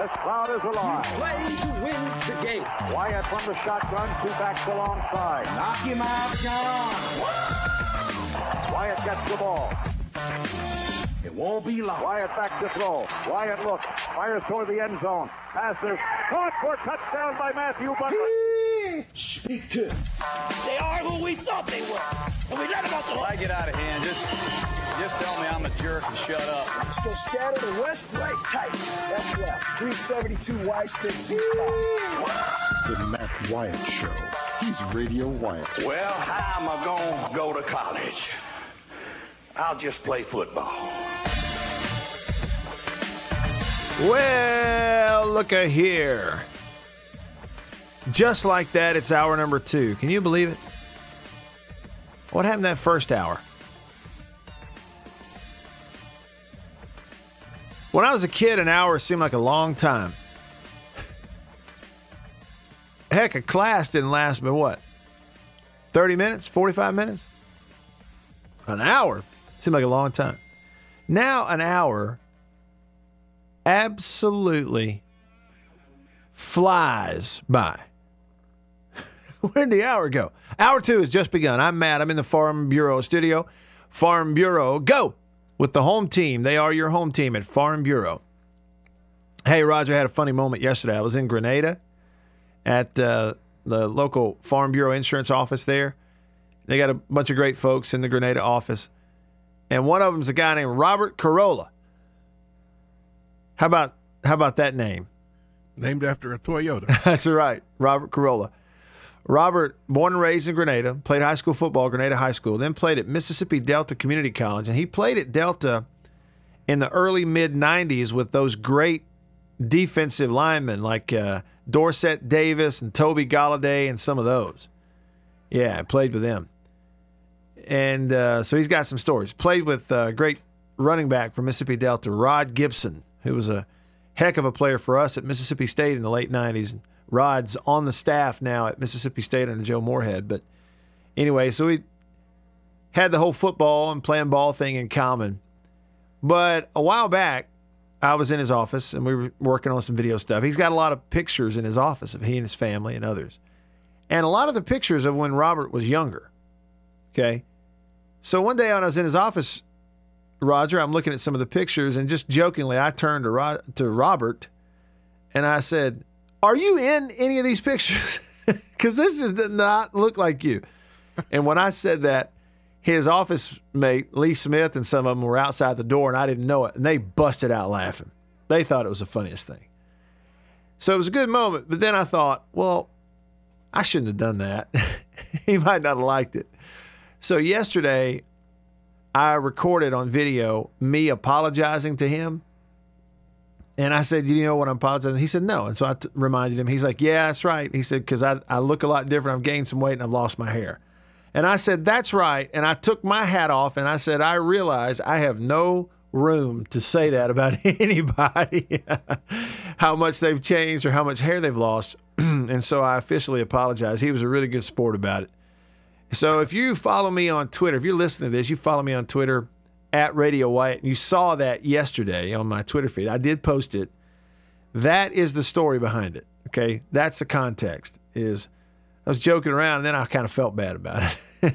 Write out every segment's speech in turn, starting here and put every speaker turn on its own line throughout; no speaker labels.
This crowd is alive.
Play to win the game.
Wyatt from the shotgun, two backs alongside.
Knock him out, John.
Wyatt gets the ball.
It won't be long.
Wyatt back to throw. Wyatt looks, fires toward the end zone. Passes, caught for touchdown by Matthew Butler.
Speak to him.
They are who we thought they were. And we let them off the hook.
I get out of hand, just just tell me I'm a jerk and shut up.
Let's go scatter the west, right, tight. Left, left. 372 Y stick, C spot.
The Matt Wyatt Show. He's Radio Wyatt.
Well, how am I going to go to college? I'll just play football.
Well, look a here. Just like that, it's hour number two. Can you believe it? What happened that first hour? When I was a kid, an hour seemed like a long time. Heck, a class didn't last but what? 30 minutes? 45 minutes? An hour seemed like a long time. Now, an hour absolutely flies by. Where'd the hour go? Hour two has just begun. I'm Matt. I'm in the Farm Bureau studio. Farm Bureau, go with the home team. They are your home team at Farm Bureau. Hey, Roger, I had a funny moment yesterday. I was in Grenada at uh, the local Farm Bureau insurance office there. They got a bunch of great folks in the Grenada office. And one of them's a guy named Robert Carolla. How about how about that name?
Named after a Toyota.
That's right, Robert Carolla. Robert, born and raised in Grenada, played high school football Grenada High School, then played at Mississippi Delta Community College, and he played at Delta in the early mid '90s with those great defensive linemen like uh, Dorsett Davis and Toby Galladay and some of those. Yeah, I played with them, and uh, so he's got some stories. Played with uh, great running back from Mississippi Delta, Rod Gibson, who was a heck of a player for us at Mississippi State in the late '90s. Rod's on the staff now at Mississippi State under Joe Moorhead. But anyway, so we had the whole football and playing ball thing in common. But a while back, I was in his office and we were working on some video stuff. He's got a lot of pictures in his office of he and his family and others. And a lot of the pictures of when Robert was younger. Okay. So one day when I was in his office, Roger, I'm looking at some of the pictures and just jokingly, I turned to, Ro- to Robert and I said, Are you in any of these pictures? Because this does not look like you. And when I said that, his office mate, Lee Smith, and some of them were outside the door, and I didn't know it. And they busted out laughing. They thought it was the funniest thing. So it was a good moment. But then I thought, well, I shouldn't have done that. he might not have liked it. So yesterday, I recorded on video me apologizing to him. And I said, you know what I'm apologizing? He said, no. And so I t- reminded him. He's like, yeah, that's right. He said, because I, I look a lot different. I've gained some weight and I've lost my hair. And I said, that's right. And I took my hat off and I said, I realize I have no room to say that about anybody, how much they've changed or how much hair they've lost. and so I officially apologized. He was a really good sport about it. So if you follow me on Twitter, if you're listening to this, you follow me on Twitter at Radio Wyatt. You saw that yesterday on my Twitter feed. I did post it. That is the story behind it. Okay. That's the context is I was joking around and then I kind of felt bad about it.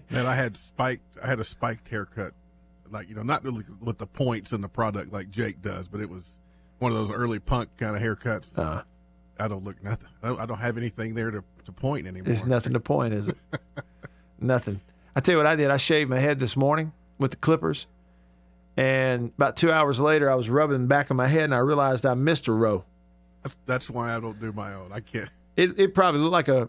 Man, I had spiked. I had a spiked haircut, like you know, not really with the points and the product like Jake does, but it was one of those early punk kind of haircuts.
Uh,
I don't look nothing. I don't, I don't have anything there to, to point anymore.
There's nothing to point, is it? nothing. I tell you what I did. I shaved my head this morning with the clippers, and about two hours later, I was rubbing the back of my head, and I realized I missed a row.
That's, that's why I don't do my own. I can't.
It, it probably looked like a,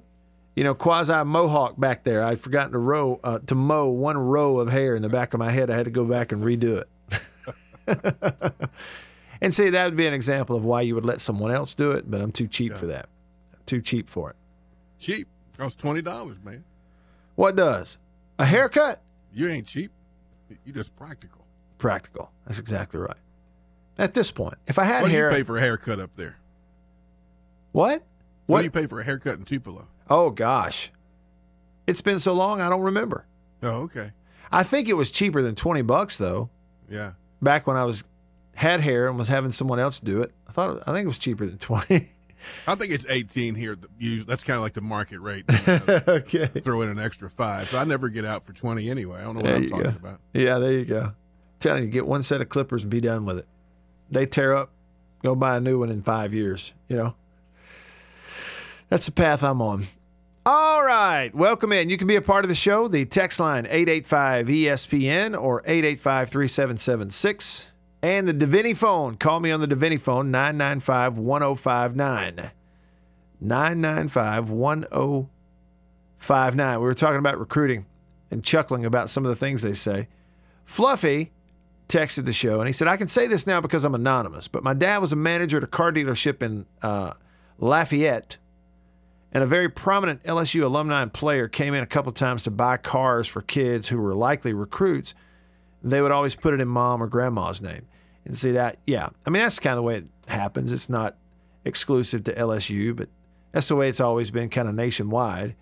you know, quasi mohawk back there. I'd forgotten to row uh, to mow one row of hair in the back of my head. I had to go back and redo it. and see, that would be an example of why you would let someone else do it, but I'm too cheap
Yeah.
for that. too cheap for it.
Cheap. Costs twenty dollars, man.
What does a haircut?
You ain't cheap. You just practical.
Practical. That's exactly right. At this point, if I had
What do
hair,
you pay for a haircut up there?
what?
What,
What?
do you pay for a haircut in Tupelo?
Oh gosh, it's been so long I don't remember.
Oh, okay.
I think it was cheaper than twenty bucks though.
Yeah.
Back when I was had hair and was having someone else do it. I thought I think it was cheaper than twenty.
I think it's 18 here. That's kind of like the market rate. You know,
okay.
throw in an extra five. So I never get out for 20 anyway. I don't know what
There
I'm talking
go.
about.
Yeah, there you go. telling you, get one set of clippers and be done with it. They tear up, go buy a new one in five years. You know, that's the path I'm on. All right, welcome in. You can be a part of the show. The text line 885 ESPN or 885 3776. And the Davini phone. Call me on the Davini phone 995 1059. 995 1059. We were talking about recruiting and chuckling about some of the things they say. Fluffy texted the show and he said, I can say this now because I'm anonymous, but my dad was a manager at a car dealership in uh, Lafayette, and a very prominent LSU alumni and player came in a couple times to buy cars for kids who were likely recruits. They would always put it in mom or grandma's name. And see that, yeah. I mean, that's kind of the way it happens. It's not exclusive to LSU, but that's the way it's always been kind of nationwide.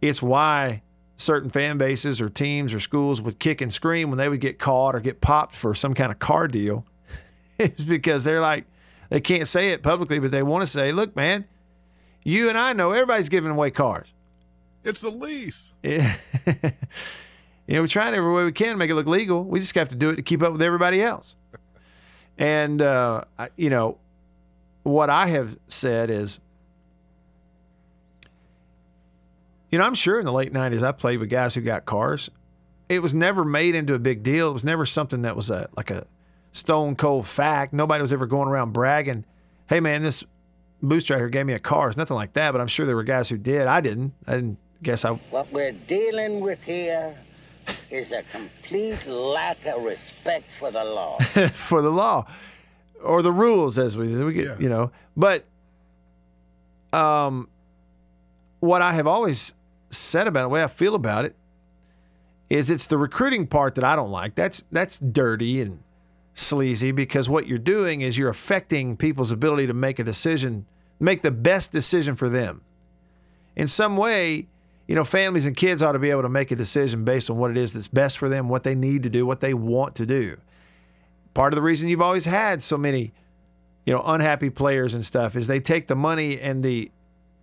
It's why certain fan bases or teams or schools would kick and scream when they would get caught or get popped for some kind of car deal. it's because they're like, they can't say it publicly, but they want to say, look, man, you and I know everybody's giving away cars.
It's a lease.
Yeah. you know, we're trying every way we can to make it look legal. We just have to do it to keep up with everybody else. And, uh, you know, what I have said is, you know, I'm sure in the late 90s I played with guys who got cars. It was never made into a big deal. It was never something that was a like a stone cold fact. Nobody was ever going around bragging, hey, man, this booster right here gave me a car. It's nothing like that, but I'm sure there were guys who did. I didn't. I didn't guess I
What we're dealing with here is a complete lack of respect for the law.
for the law or the rules as we, we get,
Yeah.
you know. But um, what I have always said about it, the way I feel about it, is it's the recruiting part that I don't like. That's that's dirty and sleazy because what you're doing is you're affecting people's ability to make a decision, make the best decision for them. In some way, you know, families and kids ought to be able to make a decision based on what it is that's best for them, what they need to do, what they want to do. Part of the reason you've always had so many you know unhappy players and stuff is they take the money and the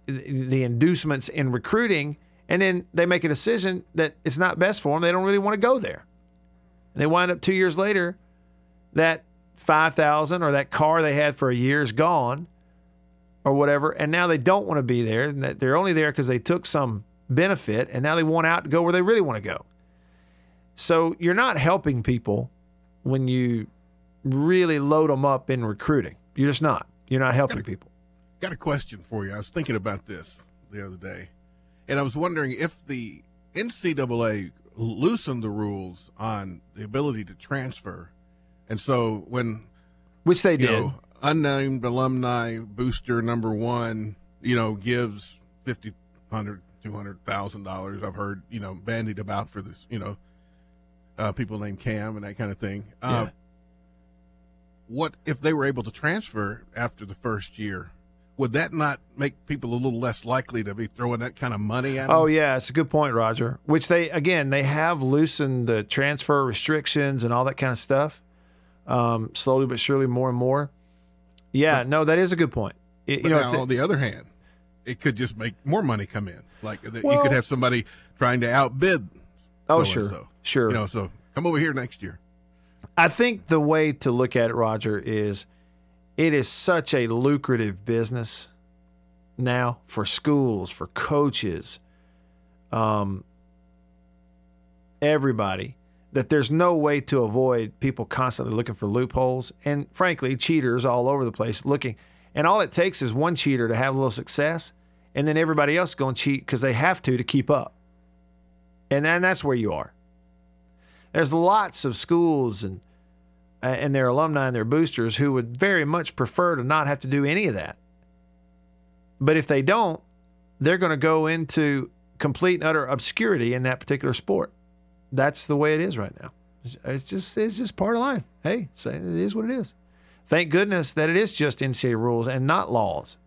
the inducements in recruiting and then they make a decision that it's not best for them. They don't really want to go there. And they wind up 2 years later that 5000 or that car they had for a year is gone or whatever and now they don't want to be there and that they're only there because they took some benefit and now they want out to go where they really want to go so you're not helping people when you really load them up in recruiting. You're just not. You're not helping people.
Got a question for you. I was thinking about this the other day, and I was wondering if the NCAA loosened the rules on the ability to transfer, and so when
Which they did.
know unnamed alumni booster number one, you know, gives fifty, hundred, two hundred thousand dollars. I've heard you know bandied about for this, you know, uh, people named Cam and that kind of thing. Uh,
Yeah.
What if they were able to transfer after the first year? Would that not make people a little less likely to be throwing that kind of money at them?
Oh yeah, it's a good point, Roger. Which they again they have loosened the transfer restrictions and all that kind of stuff, um, slowly but surely, more and more. Yeah, no, that is a good point. It-
But
you know,
now,
they-
on the other hand, it could just make more money come in. Like that you could have somebody trying to outbid.
oh sure, sure.
You know, so come over here next year.
I think the way to look at it, Roger, is it is such a lucrative business now for schools, for coaches, um, everybody, that there's no way to avoid people constantly looking for loopholes and, frankly, cheaters all over the place looking. And all it takes is one cheater to have a little success, and then everybody else is going to cheat because they have to to keep up. And then that's where you are there's lots of schools and uh, and their alumni and their boosters who would very much prefer to not have to do any of that. But if they don't, they're going to go into complete and utter obscurity in that particular sport. That's the way it is right now. It's- just it's just part of life. Hey, say it is what it is. Thank goodness that it is just NCAA rules and not laws.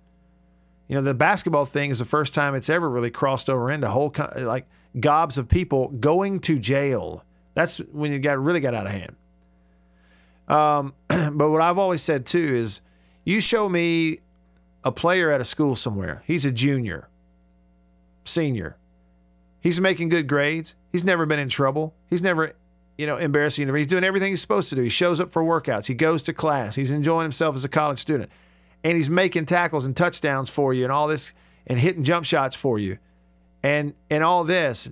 You know, the basketball thing is the first time it's ever really crossed over into whole like gobs of people going to jail. That's when you got really got out of hand. Um, but what I've always said too is, you show me a player at a school somewhere. He's a junior, senior. He's making good grades. He's never been in trouble. He's never, you know, embarrassing. He's doing everything he's supposed to do. He shows up for workouts. He goes to class. He's enjoying himself as a college student, and he's making tackles and touchdowns for you, and all this, and hitting jump shots for you, and and all this,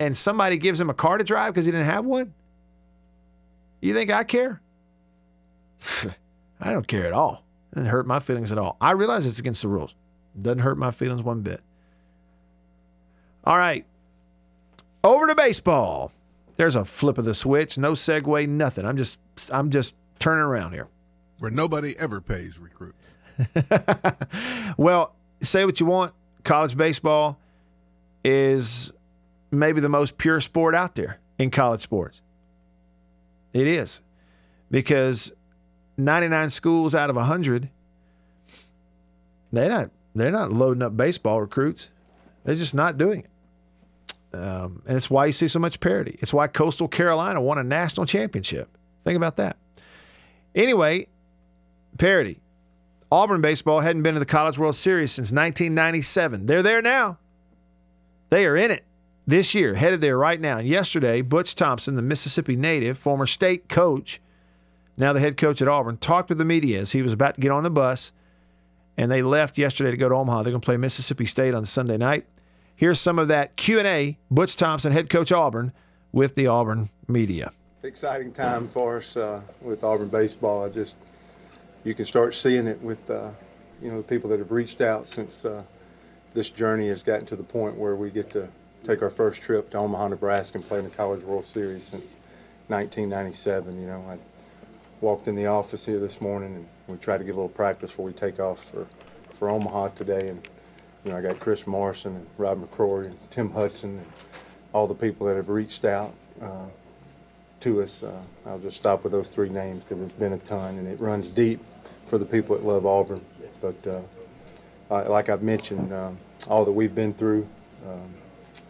and somebody gives him a car to drive because he didn't have one. You think I care? I don't care at all. It doesn't hurt my feelings at all. I realize it's against the rules. Doesn't hurt my feelings one bit. All right. Over to baseball. There's a flip of the switch. No segue, nothing. I'm just I'm just turning around here.
Where nobody ever pays recruit.
Well, say what you want. College baseball is maybe the most pure sport out there in college sports. It is. Because 99 schools out of 100 they're not they're not loading up baseball recruits. They're just not doing it. Um, and it's why you see so much parity. It's why Coastal Carolina won a national championship. Think about that. Anyway, parity. Auburn baseball hadn't been to the College World Series since 1997. They're there now. They are in it this year, headed there right now. And yesterday, Butch Thompson, the Mississippi native, former state coach, now the head coach at Auburn, talked with the media as he was about to get on the bus. And they left yesterday to go to Omaha. They're going to play Mississippi State on Sunday night. Here's some of that Q&A, Butch Thompson, head coach Auburn, with the Auburn media.
exciting time for us uh, with Auburn baseball. I just you can start seeing it with uh, you know the people that have reached out since uh, this journey has gotten to the point where we get to take our first trip to Omaha, Nebraska, and play in the College World Series since 1997. You know, I walked in the office here this morning and we tried to get a little practice before we take off for for Omaha today, and you know I got Chris Morrison and Rob McCrory and Tim Hudson and all the people that have reached out. Uh, to us. Uh, I'll just stop with those three names because it's been a ton and it runs deep for the people that love Auburn. But uh, like I've mentioned, um, all that we've been through, um,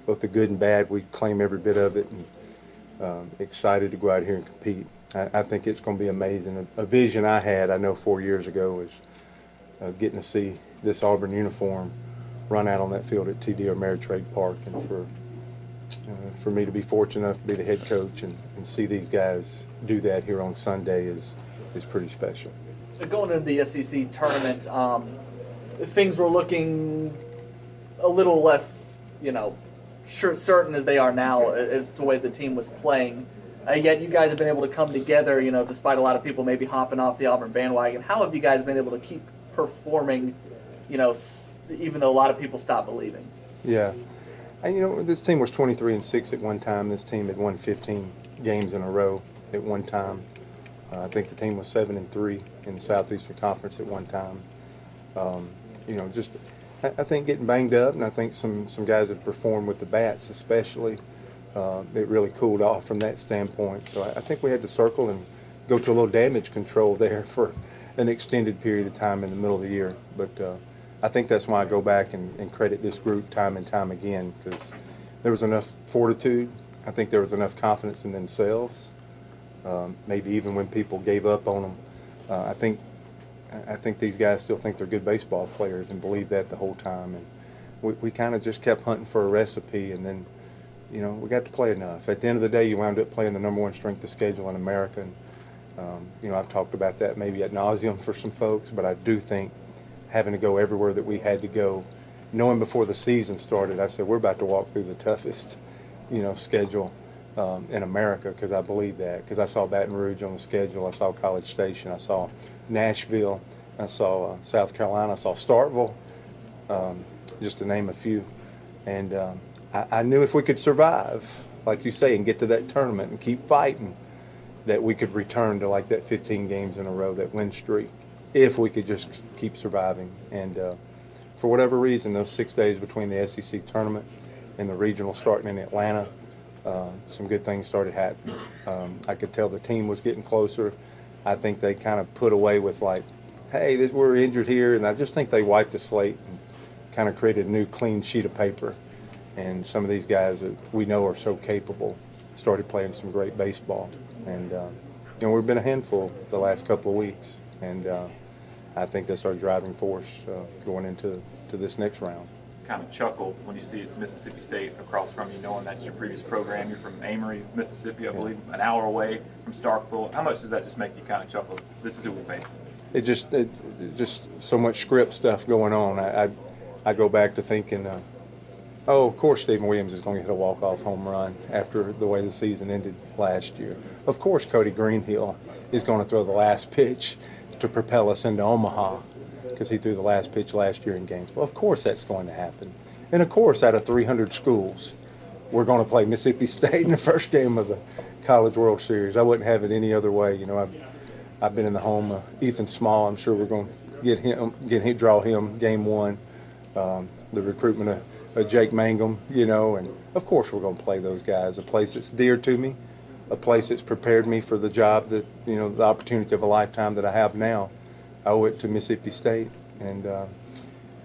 both the good and bad, we claim every bit of it and um, excited to go out here and compete. I, I think it's going to be amazing. A, a vision I had, I know four years ago, was uh, getting to see this Auburn uniform run out on that field at TD Ameritrade Park and for uh, for me to be fortunate enough to be the head coach and, and see these guys do that here on Sunday is is pretty special.
Going into the SEC tournament, um, things were looking a little less, you know, sure, certain as they are now as the way the team was playing. Uh, yet you guys have been able to come together, you know, despite a lot of people maybe hopping off the Auburn bandwagon. How have you guys been able to keep performing, you know, even though a lot of people stopped believing?
Yeah. And you know, this team was 23 and 6 at one time. This team had won 15 games in a row at one time. Uh, I think the team was 7 and 3 in the Southeastern Conference at one time. Um, you know, just I, I think getting banged up, and I think some some guys have performed with the bats, especially. Uh, it really cooled off from that standpoint. So I, I think we had to circle and go to a little damage control there for an extended period of time in the middle of the year. But uh, I think that's why I go back and, and credit this group time and time again because there was enough fortitude. I think there was enough confidence in themselves. Um, maybe even when people gave up on them, uh, I think I think these guys still think they're good baseball players and believe that the whole time. And we, we kind of just kept hunting for a recipe, and then you know we got to play enough. At the end of the day, you wound up playing the number one strength of schedule in America. And, um, you know, I've talked about that maybe at nauseum for some folks, but I do think having to go everywhere that we had to go, knowing before the season started, I said we're about to walk through the toughest, you know, schedule um, in America because I believe that because I saw Baton Rouge on the schedule, I saw College Station, I saw Nashville, I saw uh, South Carolina, I saw Starkville, um, just to name a few, and um, I, I knew if we could survive, like you say, and get to that tournament and keep fighting, that we could return to like that 15 games in a row, that win streak, if we could just keep surviving. And uh, for whatever reason, those six days between the SEC tournament and the regional starting in Atlanta, uh, some good things started happening. Um, I could tell the team was getting closer. I think they kind of put away with like, hey, this, we're injured here, and I just think they wiped the slate and kind of created a new clean sheet of paper. And some of these guys that we know are so capable started playing some great baseball. And uh, you know, we've been a handful the last couple of weeks, and uh, I think that's our driving force uh, going into to this next round.
Kind of chuckle when you see it's Mississippi State across from you, knowing that's your previous program. You're from Amory, Mississippi, I believe, an hour away from Starkville. How much does that just make you kind of chuckle? This is who we face.
It just, it, just so much script stuff going on. I, I, I go back to thinking, uh, oh, of course Steven Williams is going to hit a walk-off home run after the way the season ended last year. Of course Cody Greenhill is going to throw the last pitch to propel us into Omaha because he threw the last pitch last year in Gainesville. Of course that's going to happen. And of course, out of 300 schools, we're going to play Mississippi State in the first game of the College World Series. I wouldn't have it any other way. You know, I've, I've been in the home of Ethan Small. I'm sure we're going to get him, get him, draw him game one. Um, the recruitment of, of Jake Mangum, you know, and of course we're going to play those guys. A place that's dear to me, a place that's prepared me for the job that, you know, the opportunity of a lifetime that I have now. I owe it to Mississippi State. And, uh,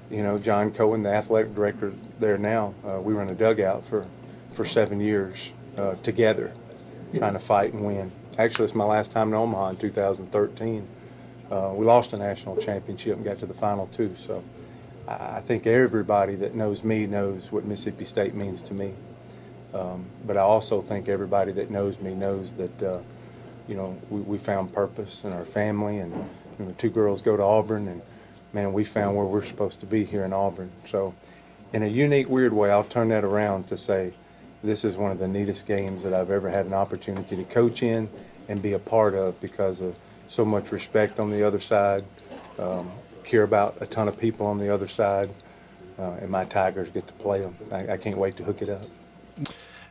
you know, John Cohen, the athletic director there now, uh, we were in a dugout for, for seven years uh, together, trying to fight and win. Actually, it's my last time in Omaha in 2013. Uh, we lost a national championship and got to the final two. So I I think everybody that knows me knows what Mississippi State means to me. Um, but I also think everybody that knows me knows that, uh, you know, we, we found purpose in our family, and you know, two girls go to Auburn, and man, we found where we're supposed to be here in Auburn. So, in a unique, weird way, I'll turn that around to say this is one of the neatest games that I've ever had an opportunity to coach in and be a part of because of so much respect on the other side, um, care about a ton of people on the other side, uh, and my Tigers get to play them. I, I can't wait to hook it up.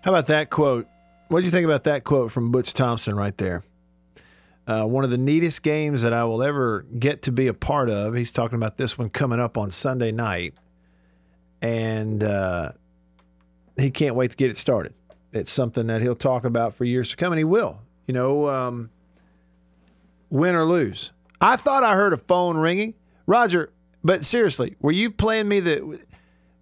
How about that quote? What do you think about that quote from Butch Thompson right there? Uh, one of the neatest games that I will ever get to be a part of. He's talking about this one coming up on Sunday night, and uh, he can't wait to get it started. It's something that he'll talk about for years to come, and he will. You know, um, win or lose. I thought I heard a phone ringing, Roger. But seriously, were you playing me the?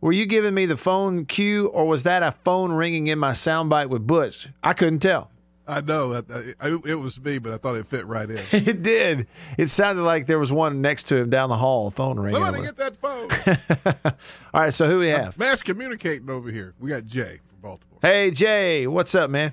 Were you giving me the phone cue, or was that a phone ringing in my soundbite with Butch? I couldn't tell.
I know that I, it was me, but I thought it fit right in.
it did. It sounded like there was one next to him down the hall, phone ringing.
Somebody get that phone.
All right, so who we have?
Mass communicating over here. We got Jay from Baltimore.
Hey, Jay, what's up, man?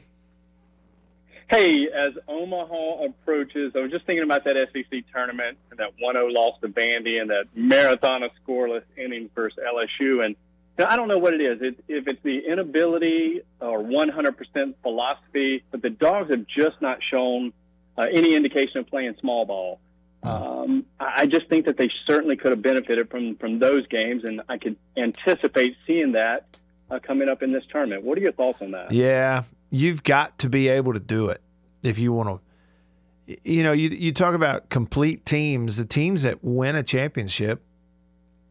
Hey, as Omaha approaches, I was just thinking about that SEC tournament and that 1-0 loss to Vandy and that marathon of scoreless innings versus LSU. And know, I don't know what it is. It, if it's the inability or 100% philosophy, but the Dogs have just not shown uh, any indication of playing small ball. Um, I I just think that they certainly could have benefited from from those games, and I could anticipate seeing that uh, coming up in this tournament. What are your thoughts on that?
Yeah, you've got to be able to do it if you want to. You know, you you talk about complete teams. The teams that win a championship,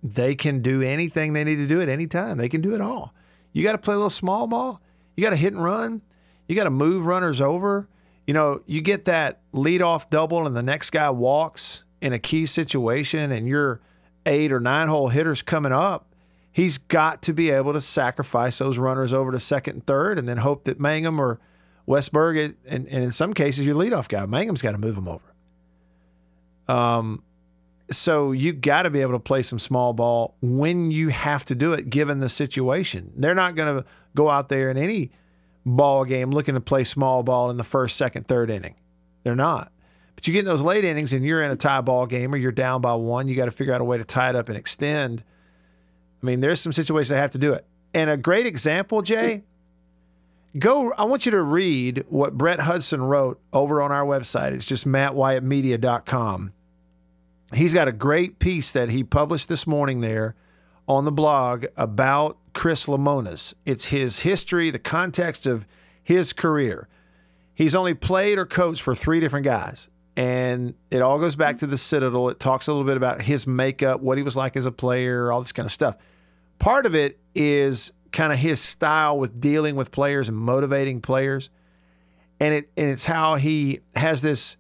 they can do anything they need to do at any time. They can do it all. You got to play a little small ball. You got to hit and run. You got to move runners over. You know, you get that lead off double and the next guy walks in a key situation and your eight or nine hole hitters coming up. He's got to be able to sacrifice those runners over to second and third and then hope that Mangum or Westburg, and, and in some cases, your leadoff guy, Mangum's got to move him over. Um, so you got to be able to play some small ball when you have to do it, given the situation. They're not going to go out there in any ball game looking to play small ball in the first, second, third inning. They're not. But you get in those late innings and you're in a tie ball game or you're down by one, you got to figure out a way to tie it up and extend. I mean, there's some situations that have to do it. And a great example, Jay, go. I want you to read what Brett Hudson wrote over on our website. It's just mattwyattmedia.com. He's got a great piece that he published this morning there on the blog about Chris Lemonis. It's his history, the context of his career. He's only played or coached for three different guys. And it all goes back to the Citadel. It talks a little bit about his makeup, what he was like as a player, all this kind of stuff. Part of it is kind of his style with dealing with players and motivating players. And it and it's how he has this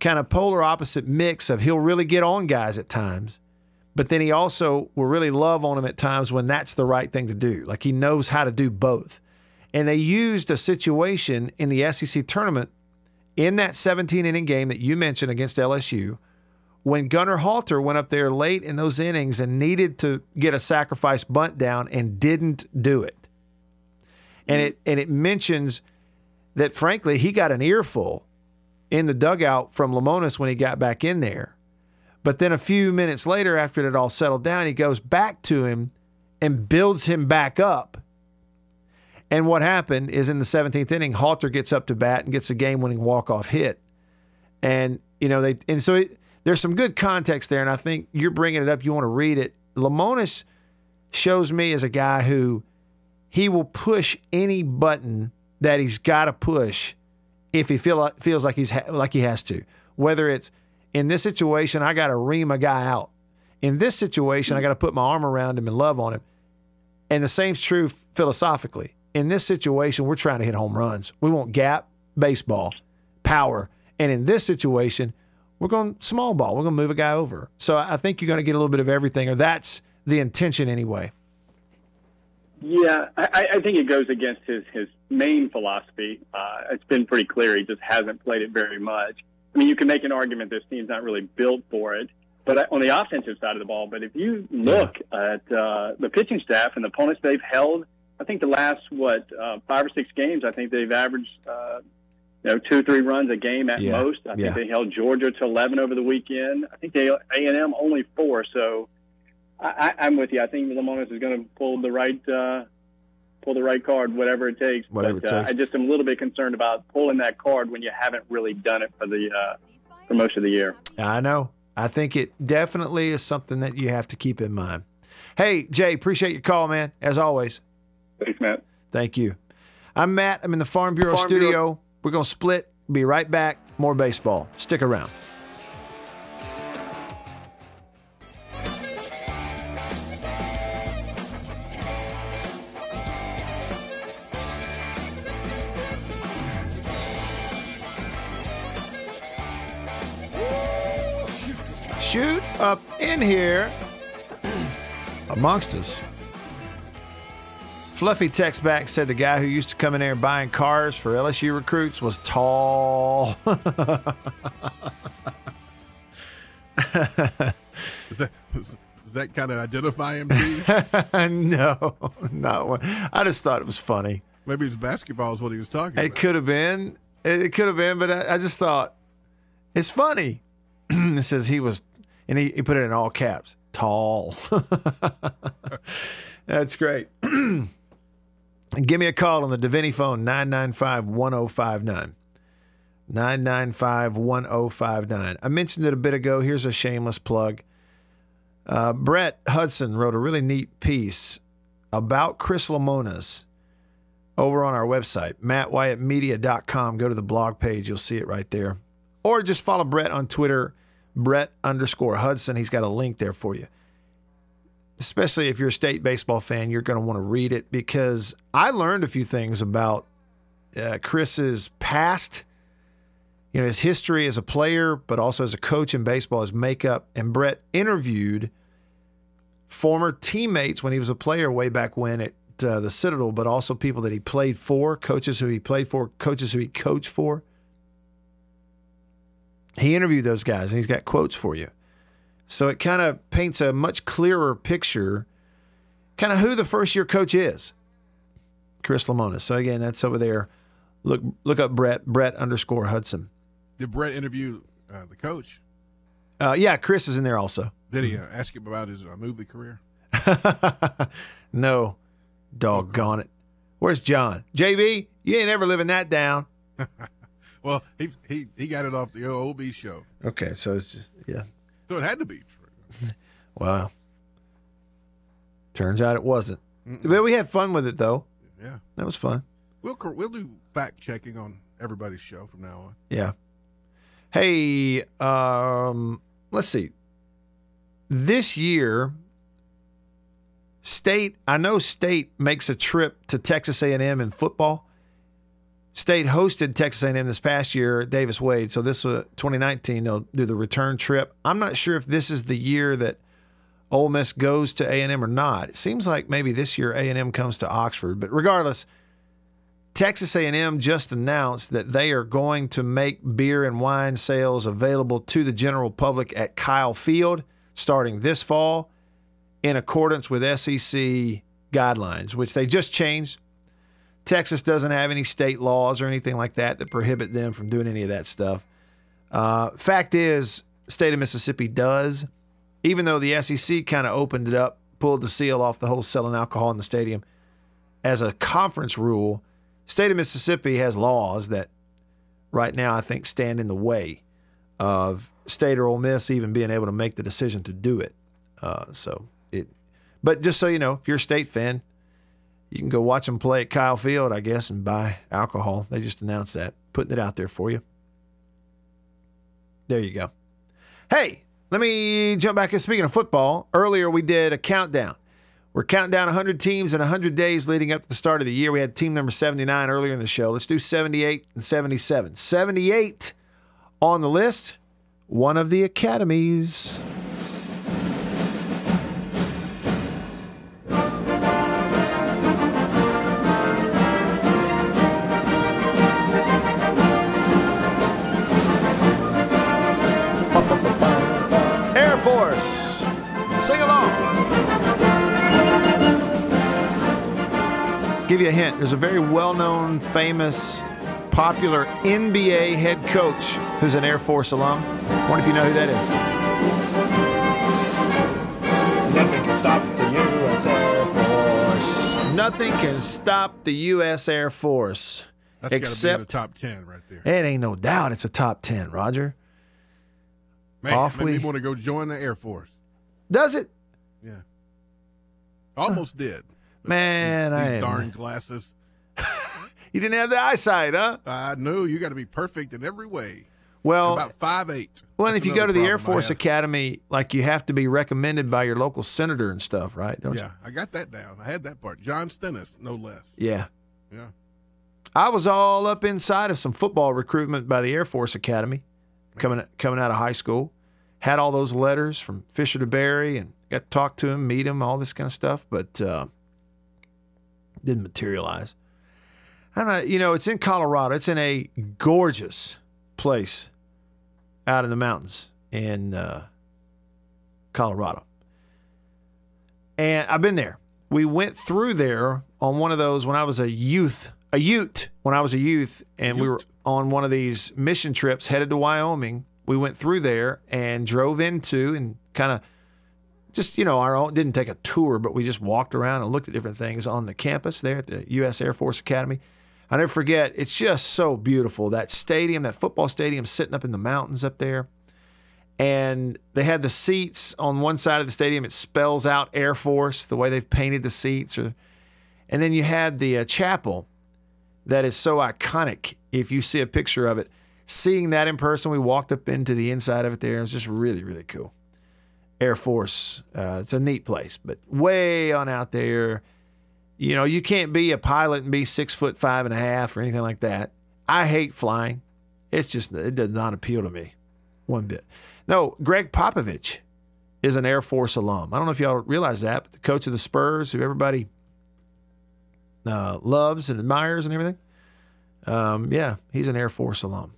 kind of polar opposite mix of he'll really get on guys at times, but then he also will really love on them at times when that's the right thing to do. Like he knows how to do both. And they used a situation in the SEC tournament in that 17 inning game that you mentioned against LSU, when Gunnar Halter went up there late in those innings and needed to get a sacrifice bunt down and didn't do it. And it and it mentions that frankly he got an earful in the dugout from Lemonis when he got back in there. But then a few minutes later, after it all settled down, he goes back to him and builds him back up. And what happened is in the 17th inning, Halter gets up to bat and gets a game winning walk off hit. And, you know, they, and so it, there's some good context there. And I think you're bringing it up. You want to read it. Lemonis shows me as a guy who he will push any button that he's got to push if he feel feels like he's ha- like he has to. Whether it's in this situation, I got to ream a guy out. In this situation, I got to put my arm around him and love on him. And the same's true philosophically. In this situation, we're trying to hit home runs. We want gap, baseball, power. And in this situation, we're going small ball. We're going to move a guy over. So I think you're going to get a little bit of everything, or that's the intention anyway.
Yeah, I, I think it goes against his his main philosophy. Uh, it's been pretty clear he just hasn't played it very much. I mean, you can make an argument this team's not really built for it, but on the offensive side of the ball. But if you look yeah. at uh, the pitching staff and the opponents they've held, I think the last what uh, five or six games, I think they've averaged uh, you know two three runs a game at
Yeah.
most. I
Yeah.
think they held Georgia to eleven over the weekend. I think they A and M only four. So I, I'm with you. I think Lemonis is going to pull the right uh, pull the right card, whatever it takes.
Whatever
but,
it
uh,
takes.
I just am a little bit concerned about pulling that card when you haven't really done it for the uh, for most of the year.
I know. I think it definitely is something that you have to keep in mind. Hey, Jay, appreciate your call, man, as always.
Thanks, Matt.
Thank you. I'm Matt. I'm in the Farm Bureau
Farm
studio.
Bureau.
We're going to split. Be right back. More baseball. Stick around. Up in here amongst us. Fluffy text back said the guy who used to come in there buying cars for LSU recruits was tall.
Does that, does that kind of identify him
no, not one. I just thought it was funny.
Maybe it's basketball is what he was talking
It
about.
could have been. It, it could have been, but I, I just thought it's funny. it says he was, and he, he put it in all caps. Tall. That's great. Give me a call on the Davini phone 995 1059. 995 1059. I mentioned it a bit ago. Here's a shameless plug. Uh, Brett Hudson wrote a really neat piece about Chris Lemonis over on our website, mattwyattmedia.com. Go to the blog page, you'll see it right there. Or just follow Brett on Twitter, Brett underscore Hudson. He's got a link there for you. Especially if you're a state baseball fan, you're going to want to read it because I learned a few things about uh, Chris's past, you know, his history as a player, but also as a coach in baseball, his makeup. And Brett interviewed former teammates when he was a player way back when at uh, the Citadel, but also people that he played for, coaches who he played for, coaches who he coached for. He interviewed those guys and he's got quotes for you. So it kind of paints a much clearer picture, kind of who the first year coach is. Chris Lemonis. So again, that's over there. Look look up Brett, Brett underscore Hudson.
Did Brett interview uh, the coach?
Uh, yeah, Chris is in there also.
Did he uh, ask him about his uh, movie career?
no. Doggone it. Where's John? JB, you ain't ever living that down.
Well, he he he got it off the OB show,
Okay, so it's just yeah.
so it had to be.
Wow. Turns out it wasn't. But we had fun with it though.
Yeah,
That was fun.
we'll we'll do fact checking on everybody's show from now on.
Yeah. Hey, um, let's see. This year, State. I know State makes a trip to Texas A&M in football. State hosted Texas A&M this past year Davis Wade. So this uh, was 2019. They'll do the return trip. I'm not sure if this is the year that Ole Miss goes to A&M or not. It seems like maybe this year A&M comes to Oxford. But regardless, Texas A&M just announced that they are going to make beer and wine sales available to the general public at Kyle Field starting this fall in accordance with SEC guidelines, which they just changed. Texas doesn't have any state laws or anything like that that prohibit them from doing any of that stuff. Uh, fact is, state of Mississippi does, even though the SEC kind of opened it up, pulled the seal off the whole selling alcohol in the stadium as a conference rule. State of Mississippi has laws that right now I think stand in the way of State or Ole Miss even being able to make the decision to do it. Uh, so it, but just so you know, if you're a state fan, you can go watch them play at Kyle Field, I guess, and buy alcohol. They just announced that, putting it out there for you. There you go. Hey, let me jump back. In. Speaking of football, earlier we did a countdown. We're counting down 100 teams in 100 days leading up to the start of the year. We had team number 79 earlier in the show. Let's do 78 and 77. 78 on the list, one of the academies. Air Force. Sing along. Give you a hint. There's a very well known, famous, popular NBA head coach who's an Air Force alum. Wonder if you know who that is. Nothing can stop the U.S. Air Force. Nothing can stop the U.S. Air Force.
That's got to be in the top ten right there.
it ain't no doubt it's a top 10, Roger.
Man,
Off
made
we-
me want to go join the Air Force.
Does it?
Yeah, almost did.
Man,
These
I
darn glasses.
You didn't have the eyesight, huh?
I knew you got to be perfect in every way.
Well,
about five eight.
Well, and if you go to the Air Force Academy, like you have to be recommended by your local senator and stuff, right? Don't
yeah, I got that down. I had that part. John Stennis, no less.
Yeah.
Yeah.
I was all up inside of some football recruitment by the Air Force Academy, coming coming out of high school. Had all those letters from Fisher DeBerry, and got to talk to him, meet him, all this kind of stuff, but uh, didn't materialize. I don't know. You know, it's in Colorado. It's in a gorgeous place out in the mountains in uh, Colorado. And I've been there. We went through there on one of those when I was a youth, a Ute, when I was a youth, and we were on one of these mission trips headed to Wyoming. We went through there and drove into and kind of just, you know, our own, didn't take a tour, but we just walked around and looked at different things on the campus there at the U.S. Air Force Academy. I never forget, it's just so beautiful. That stadium, that football stadium sitting up in the mountains up there. And they had the seats on one side of the stadium. It spells out Air Force, the way they've painted the seats. Or, and then you had the uh, chapel that is so iconic. If you see a picture of it, seeing that in person, we walked up into the inside of it there. It was just really, really cool. Air Force, uh, it's a neat place, but way on out there. You know, you can't be a pilot and be six foot five and a half or anything like that. I hate flying. It's just, it does not appeal to me one bit. No, Gregg Popovich is an Air Force alum. I don't know if y'all realize that, but the coach of the Spurs, who everybody uh, loves and admires and everything. Um, yeah, he's an Air Force alum.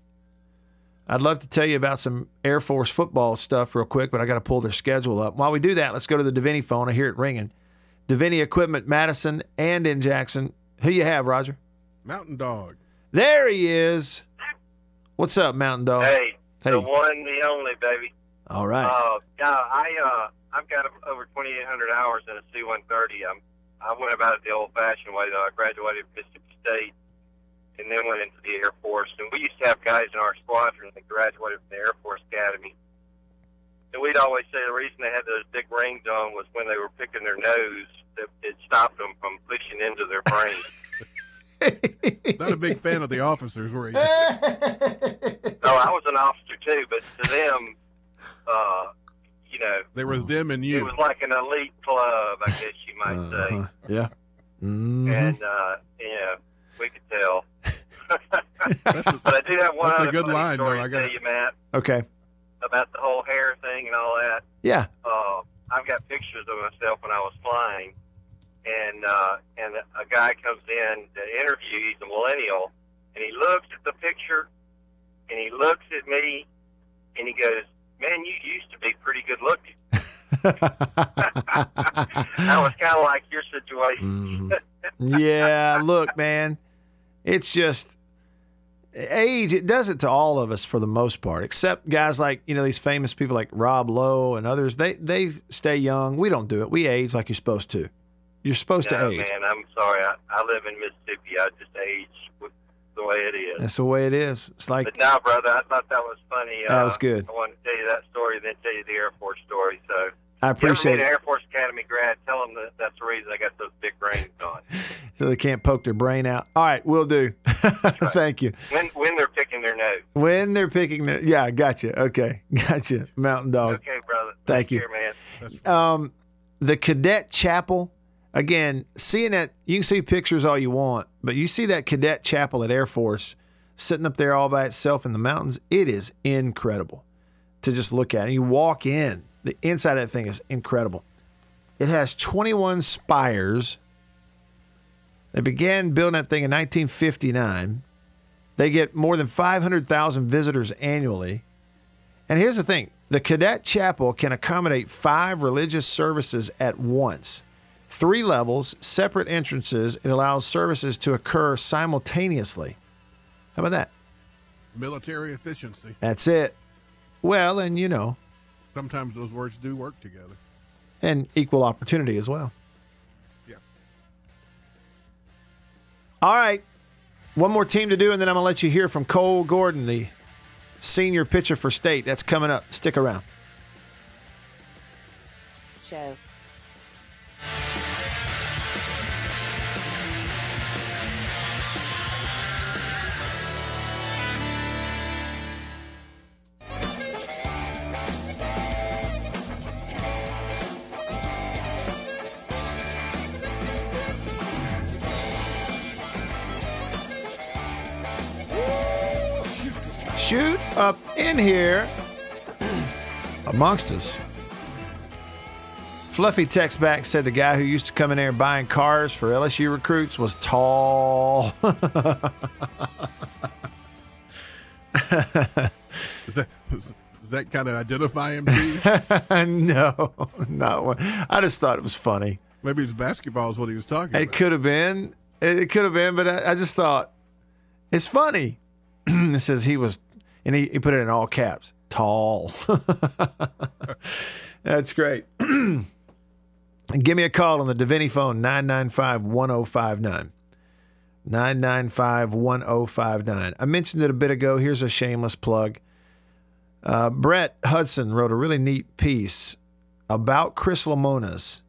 I'd love to tell you about some Air Force football stuff real quick, but I got to pull their schedule up. While we do that, let's go to the Davini phone. I hear it ringing. Davini Equipment, Madison and in Jackson. Who you have, Roger?
Mountain Dog.
There he is. What's up, Mountain Dog?
Hey,
Hey.
the one, the only, baby.
All right.
Uh, yeah, I uh, I've got over 2,800 hours in a C-130. I'm, I went about it the old-fashioned way, though. I graduated from Mississippi State and then went into the Air Force. And we used to have guys in our squadron that graduated from the Air Force Academy. And we'd always say the reason they had those big rings on was when they were picking their nose, that it stopped them from pushing into their brain.
Not a big fan of the officers, were you?
No, I was an officer too, but to them, uh, you know,
They were them and you.
it was like an elite club, I guess you might say.
Uh-huh. Yeah. Mhm.
And uh, yeah, we could tell. but I do have one
that's a
other
good
funny
line,
story
though. I
to tell you, Matt,
Okay.
about the whole hair thing and all that.
Yeah.
Uh, I've got pictures of myself when I was flying, and uh, and a guy comes in to interview. He's a millennial, and he looks at the picture, and he looks at me, and he goes, "Man, you used to be pretty good looking." that was kind of like your situation.
yeah, look, man, it's just age. It does it to all of us for the most part, except guys like you know these famous people like Rob Lowe and others. They they stay young. We don't do it. We age like you're supposed to. You're supposed
no,
to age.
man, I'm sorry. I, I live in Mississippi. I just age with the way it is.
That's the way it is. It's like
But now, brother, I thought that was funny.
That
uh,
was good.
I wanted to tell you that story, and then tell you the Air Force story. So,
I
if you ever
appreciate
meet an
it.
Air Force Academy grad, tell them that that's the reason I got those big brains on.
so they can't poke their brain out. All right, we'll do. Thank you.
When when they're picking their nose.
When they're picking the yeah, gotcha. Okay, gotcha. Mountain dog.
Okay, brother.
Thank
Take
you.
care, man.
Um, the cadet chapel. Again, seeing that you can see pictures all you want, but you see that cadet chapel at Air Force sitting up there all by itself in the mountains. It is incredible to just look at. And you walk in, the inside of that thing is incredible. It has 21 spires. They began building that thing in 1959. They get more than 500,000 visitors annually. And here's the thing the cadet chapel can accommodate five religious services at once. Three levels, separate entrances. It allows services to occur simultaneously. How about that?
Military efficiency.
That's it. Well, and you know,
Sometimes those words do work together.
and equal opportunity as well.
Yeah.
All right. One more team to do, and then I'm going to let you hear from Cole Gordon, the senior pitcher for state. That's coming up. Stick around.
Show.
Up in here amongst us. Fluffy text back said the guy who used to come in there buying cars for LSU recruits was tall.
is that, does that kind of identify him
no, not one. I just thought it was funny.
Maybe it's basketball is what he was talking
It
about.
could have been. It, it could have been, but I, I just thought it's funny. it says he was, and he, he put it in all caps. Tall. That's great. Give me a call on the Davini phone, 995 1059. 995 1059. I mentioned it a bit ago. Here's a shameless plug. Uh, Brett Hudson wrote a really neat piece about Chris Lemonis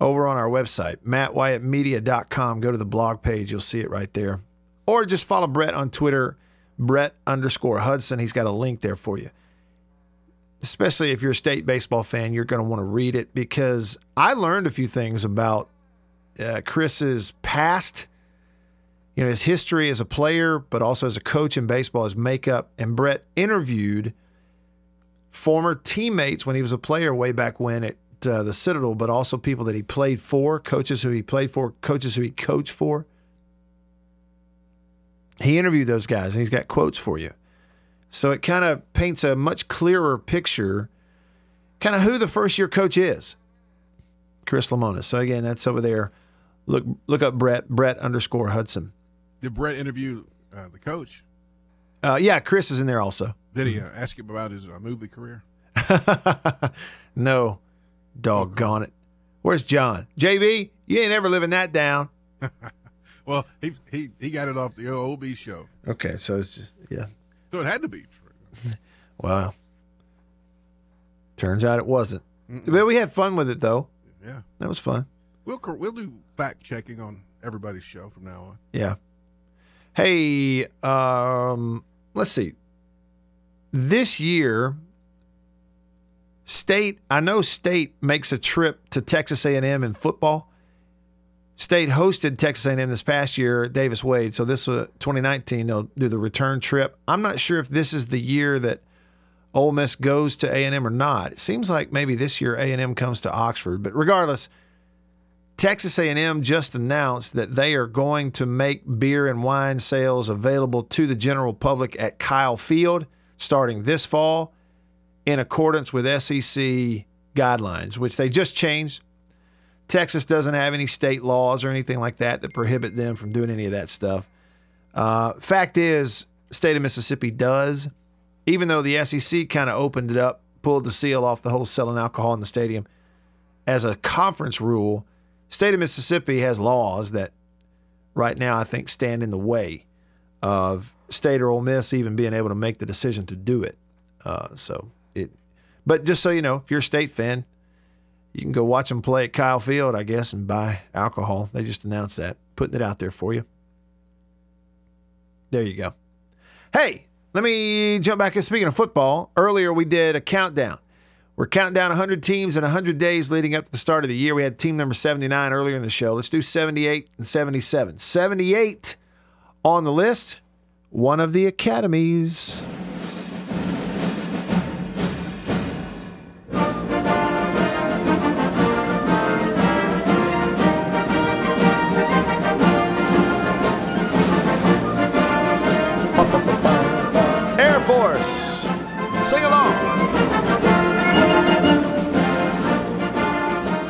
over on our website, mattwyattmedia.com. Go to the blog page, you'll see it right there. Or just follow Brett on Twitter, Brett underscore Hudson. He's got a link there for you. Especially if you're a state baseball fan, you're going to want to read it because I learned a few things about uh, Chris's past, you know, his history as a player, but also as a coach in baseball, his makeup. And Brett interviewed former teammates when he was a player way back when at uh, the Citadel, but also people that he played for, coaches who he played for, coaches who he coached for. He interviewed those guys and he's got quotes for you. So it kind of paints a much clearer picture, kind of who the first year coach is. Chris Lemonis. So again, that's over there. Look look up Brett, Brett underscore Hudson.
Did Brett interview uh, the coach?
Uh, yeah, Chris is in there also.
Did he uh, ask him about his uh, movie career?
no, doggone it. Where's John? JB, you ain't ever living that down.
Well, he he he got it off the OB show,
Okay, so it's just yeah.
so it had to be.
Wow. Turns out it wasn't. But we had fun with it though.
Yeah,
That was fun.
we'll we'll do fact checking on everybody's show from now on.
Yeah. Hey, um, let's see. This year, State. I know State makes a trip to Texas A&M in football. State hosted Texas A&M this past year Davis Wade, so this uh, was 2019. They'll do the return trip. I'm not sure if this is the year that Ole Miss goes to A&M or not. It seems like maybe this year A&M comes to Oxford, but regardless, Texas A&M just announced that they are going to make beer and wine sales available to the general public at Kyle Field starting this fall in accordance with SEC guidelines, which they just changed. Texas doesn't have any state laws or anything like that that prohibit them from doing any of that stuff. Uh, fact is, state of Mississippi does, even though the SEC kind of opened it up, pulled the seal off the whole selling alcohol in the stadium as a conference rule. State of Mississippi has laws that right now I think stand in the way of State or Ole Miss even being able to make the decision to do it. Uh, so it, but just so you know, if you're a state fan, you can go watch them play at Kyle Field, I guess, and buy alcohol. They just announced that, putting it out there for you. There you go. Hey, let me jump back. In. Speaking of football, earlier we did a countdown. We're counting down 100 teams in 100 days leading up to the start of the year. We had team number 79 earlier in the show. Let's do 78 and 77. 78 on the list, one of the academies. Air Force. Sing along.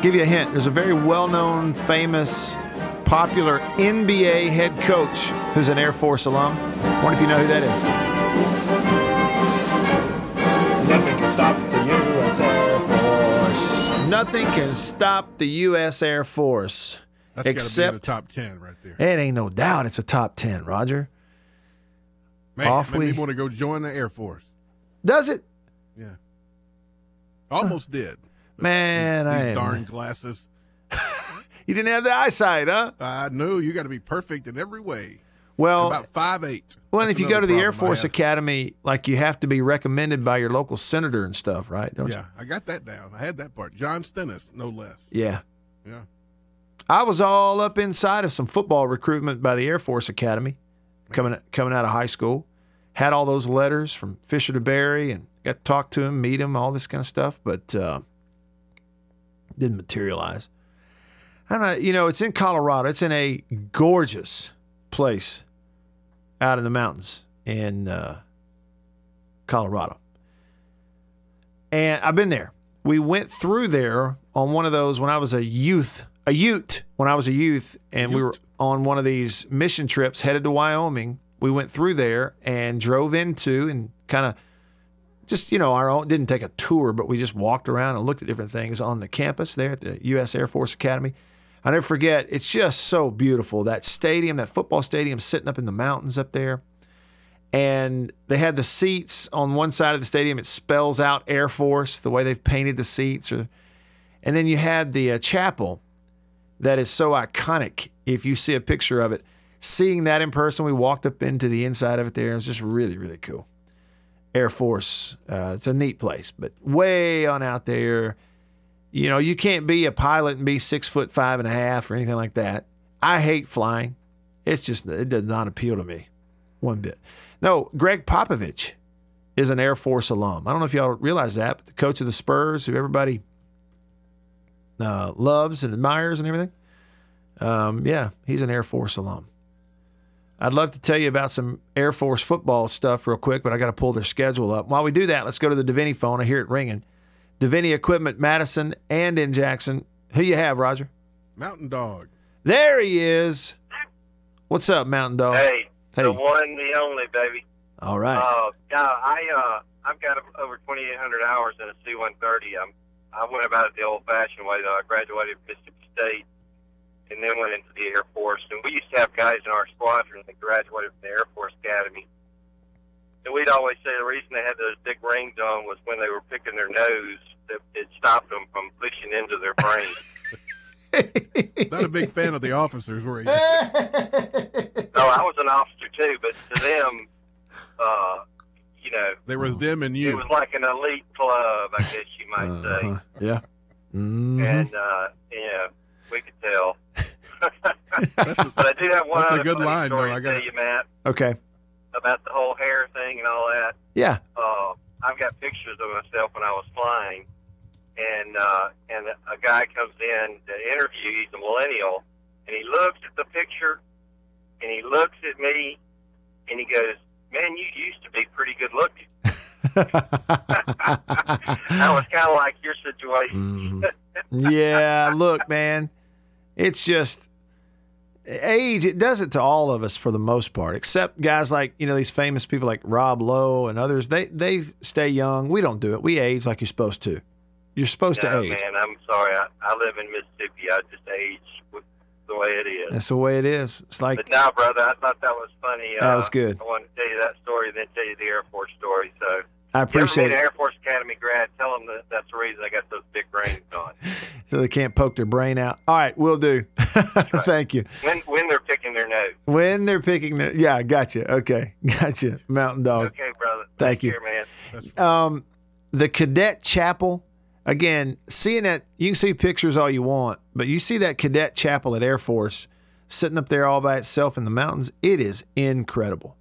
Give you a hint. There's a very well known, famous, popular NBA head coach who's an Air Force alum. Wonder if you know who that is. Nothing can stop the U.S. Air Force. Nothing can stop the U.S. Air Force.
That's got to be in the
except
top ten right there.
it ain't no doubt it's a top 10, Roger.
Man,
Off
made
we-
me want to go join the Air Force.
Does it?
Yeah, almost did.
Man,
These
I am-
darn glasses.
You didn't have the eyesight, huh?
I know you got to be perfect in every way.
Well,
about five eight.
Well, and if you go to the Air Force Academy, like you have to be recommended by your local senator and stuff, right? Don't
yeah, I got that down. I had that part. John Stennis, no less.
Yeah.
Yeah.
I was all up inside of some football recruitment by the Air Force Academy coming coming out of high school. Had all those letters from Fisher DeBerry and got to talk to him, meet him, all this kind of stuff, but uh, didn't materialize. I don't know, you know, it's in Colorado. It's in a gorgeous place out in the mountains in uh, Colorado. And I've been there. We went through there on one of those when I was a youth, a Ute, when I was a youth, and we were on one of these mission trips headed to Wyoming. We went through there and drove into and kind of just, you know, our own, didn't take a tour, but we just walked around and looked at different things on the campus there at the U.S. Air Force Academy. I never forget, it's just so beautiful. That stadium, that football stadium sitting up in the mountains up there and they had the seats on one side of the stadium. It spells out Air Force the way they've painted the seats, or, and then you had the uh, chapel that is so iconic. If you see a picture of it, seeing that in person, we walked up into the inside of it. There, it was just really, really cool. Air Force, uh, it's a neat place, but way on out there. You know, you can't be a pilot and be six foot five and a half or anything like that. I hate flying. It's just it does not appeal to me one bit. No, Gregg Popovich is an Air Force alum. I don't know if y'all realize that, but the coach of the Spurs, who everybody uh, loves and admires and everything. Um, yeah, he's an Air Force alum. I'd love to tell you about some Air Force football stuff real quick, but I got to pull their schedule up. While we do that, let's go to the Davini phone. I hear it ringing. Davini Equipment, Madison and in Jackson. Who you have, Roger?
Mountain Dog.
There he is. What's up, Mountain Dog?
Hey,
Hey.
the one, the only, baby.
All right.
Uh, yeah, I uh, I've got over 2,800 hours in a C-130. I'm, I went about it the old-fashioned way. Though I graduated from Mississippi State, and then went into the Air Force. And we used to have guys in our squadron that graduated from the Air Force Academy. And we'd always say the reason they had those big rings on was when they were picking their nose, that it stopped them from pushing into their brain.
Not a big fan of the officers, were you?
No, I was an officer too, but to them, uh, you know,
They were them and you.
it was like an elite club, I guess you might say.
Uh-huh. Yeah. Mhm.
And uh, yeah, we could tell. but I do have one
that's a
other
good
funny
line, though.
story
I
to
gotta-
tell you, Matt,
Okay.
about the whole hair thing and all that.
Yeah.
Uh, I've got pictures of myself when I was flying, and uh, and a guy comes in to interview. He's a millennial, and he looks at the picture, and he looks at me, and he goes, "Man, you used to be pretty good looking." that was kind of like your situation. Mm-hmm.
yeah, look, man, it's just age. It does it to all of us for the most part, except guys like you know these famous people like Rob Lowe and others. They they stay young. We don't do it. We age like you're supposed to. You're supposed
no,
to age.
man, I'm sorry. I, I live in Mississippi. I just age with the way it is.
That's the way it is. It's like
But now, brother, I thought that was funny.
That
uh,
was good.
I wanted to tell you that story, then tell you the Air Force story. So
I
if you ever
appreciate it.
Air Force Academy grad, tell them that that's the reason I got those big brains on.
so they can't poke their brain out. All right, we'll do. Thank you.
When when they're picking their nose.
When they're picking the yeah, gotcha. Okay, gotcha. Mountain dog.
Okay, brother.
Thank
Take
you.
care, man.
Um, the cadet chapel. Again, seeing that you can see pictures all you want, but you see that cadet chapel at Air Force sitting up there all by itself in the mountains. It is incredible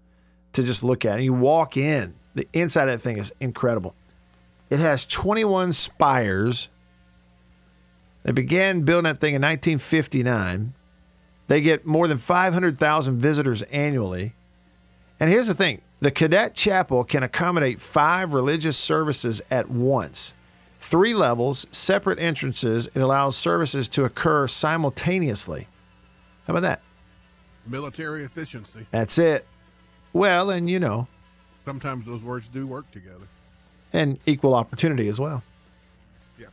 to just look at. And you walk in, the inside of that thing is incredible. It has 21 spires. They began building that thing in 1959. They get more than 500,000 visitors annually. And here's the thing the cadet chapel can accommodate five religious services at once. Three levels, separate entrances. It allows services to occur simultaneously. How about that?
Military efficiency.
That's it. Well, and you know,
Sometimes those words do work together.
and equal opportunity as well.
Yeah.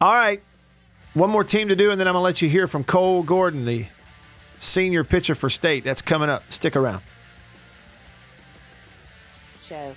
All right. One more team to do, and then I'm going to let you hear from Cole Gordon, the senior pitcher for state. That's coming up. Stick around.
Show.